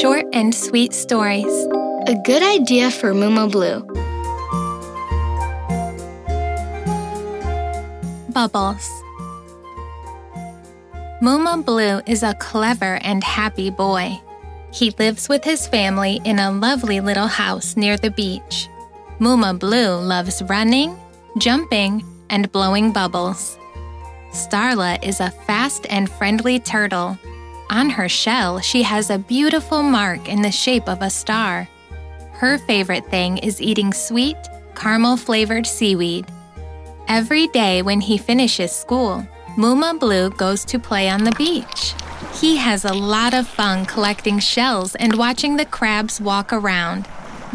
Short and sweet stories. A good idea for Muma Blue. Bubbles. Muma Blue is a clever and happy boy. He lives with his family in a lovely little house near the beach. Muma Blue loves running, jumping, and blowing bubbles. Starla is a fast and friendly turtle. On her shell, she has a beautiful mark in the shape of a star. Her favorite thing is eating sweet, caramel flavored seaweed. Every day when he finishes school, Muma Blue goes to play on the beach. He has a lot of fun collecting shells and watching the crabs walk around.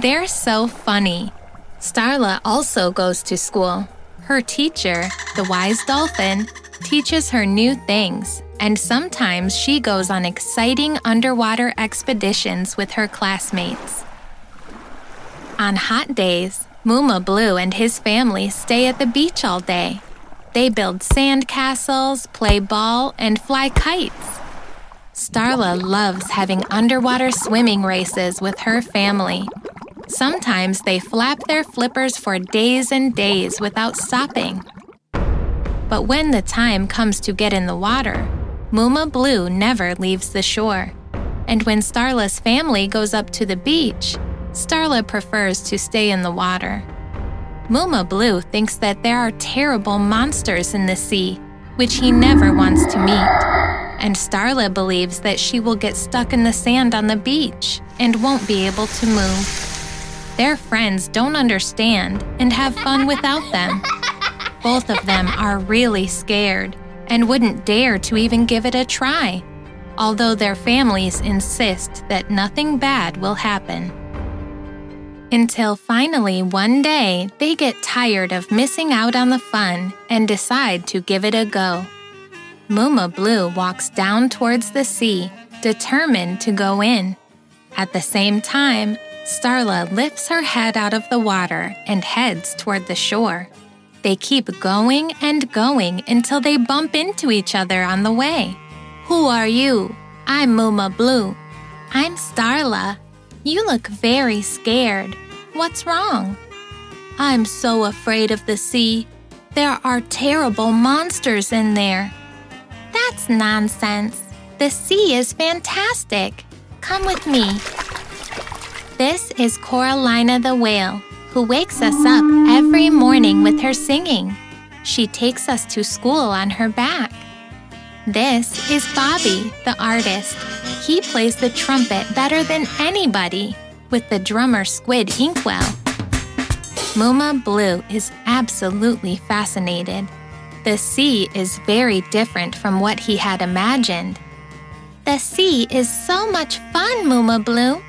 They're so funny. Starla also goes to school. Her teacher, the wise dolphin, teaches her new things, and sometimes she goes on exciting underwater expeditions with her classmates. On hot days, Muma Blue and his family stay at the beach all day. They build sand castles, play ball, and fly kites. Starla loves having underwater swimming races with her family. Sometimes they flap their flippers for days and days without stopping. But when the time comes to get in the water, Muma Blue never leaves the shore. And when Starla's family goes up to the beach, Starla prefers to stay in the water. Muma Blue thinks that there are terrible monsters in the sea, which he never wants to meet. And Starla believes that she will get stuck in the sand on the beach and won't be able to move. Their friends don't understand and have fun without them. Both of them are really scared and wouldn't dare to even give it a try, although their families insist that nothing bad will happen. Until finally one day they get tired of missing out on the fun and decide to give it a go. Muma Blue walks down towards the sea, determined to go in. At the same time, Starla lifts her head out of the water and heads toward the shore. They keep going and going until they bump into each other on the way. Who are you? I'm Muma Blue. I'm Starla. You look very scared. What's wrong? I'm so afraid of the sea. There are terrible monsters in there. That's nonsense. The sea is fantastic. Come with me. This is Coralina the whale who wakes us up every morning with her singing. She takes us to school on her back. This is Bobby, the artist. He plays the trumpet better than anybody with the drummer Squid Inkwell. Muma Blue is absolutely fascinated. The sea is very different from what he had imagined. The sea is so much fun, Muma Blue.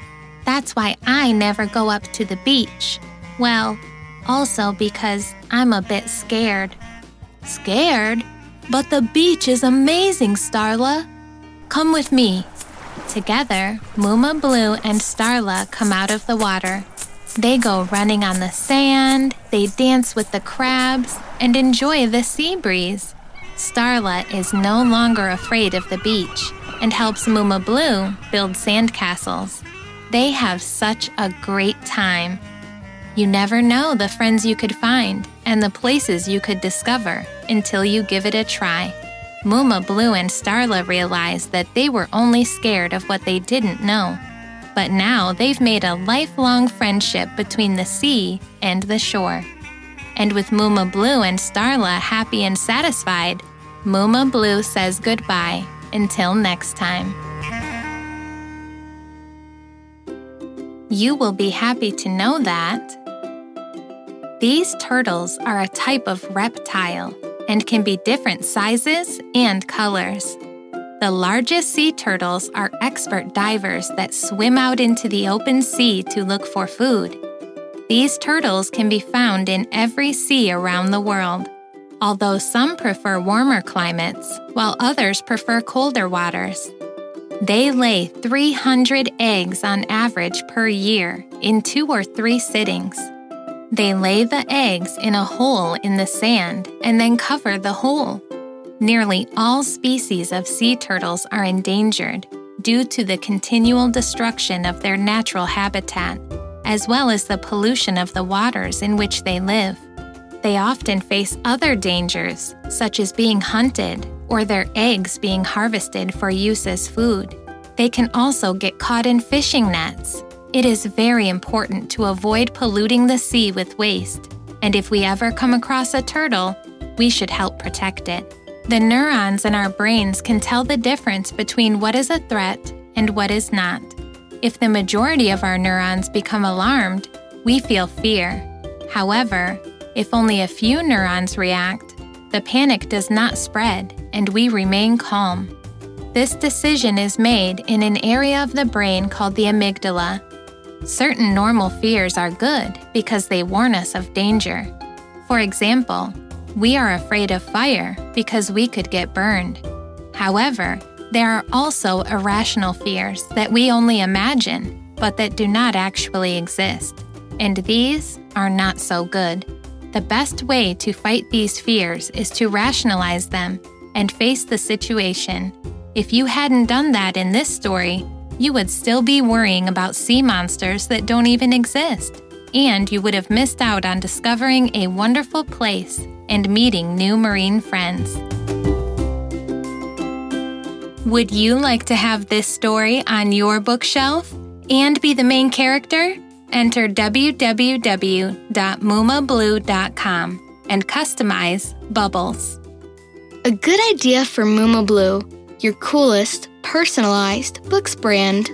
That's why I never go up to the beach. Well, also because I'm a bit scared. Scared? But the beach is amazing, Starla. Come with me. Together, Muma Blue and Starla come out of the water. They go running on the sand, they dance with the crabs, and enjoy the sea breeze. Starla is no longer afraid of the beach and helps Muma Blue build sandcastles. They have such a great time. You never know the friends you could find and the places you could discover until you give it a try. Muma Blue and Starla realized that they were only scared of what they didn't know. But now they've made a lifelong friendship between the sea and the shore. And with Muma Blue and Starla happy and satisfied, Muma Blue says goodbye until next time. You will be happy to know that these turtles are a type of reptile and can be different sizes and colors. The largest sea turtles are expert divers that swim out into the open sea to look for food. These turtles can be found in every sea around the world, although some prefer warmer climates while others prefer colder waters. They lay 300 eggs on average per year in two or three sittings. They lay the eggs in a hole in the sand and then cover the hole. Nearly all species of sea turtles are endangered due to the continual destruction of their natural habitat, as well as the pollution of the waters in which they live. They often face other dangers, such as being hunted or their eggs being harvested for use as food. They can also get caught in fishing nets. It is very important to avoid polluting the sea with waste, and if we ever come across a turtle, we should help protect it. The neurons in our brains can tell the difference between what is a threat and what is not. If the majority of our neurons become alarmed, we feel fear. However, if only a few neurons react, the panic does not spread and we remain calm. This decision is made in an area of the brain called the amygdala. Certain normal fears are good because they warn us of danger. For example, we are afraid of fire because we could get burned. However, there are also irrational fears that we only imagine, but that do not actually exist. And these are not so good. The best way to fight these fears is to rationalize them and face the situation. If you hadn't done that in this story, you would still be worrying about sea monsters that don't even exist. And you would have missed out on discovering a wonderful place and meeting new marine friends. Would you like to have this story on your bookshelf and be the main character? Enter www.mumablue.com and customize bubbles. A good idea for Muma Blue, your coolest, personalized books brand.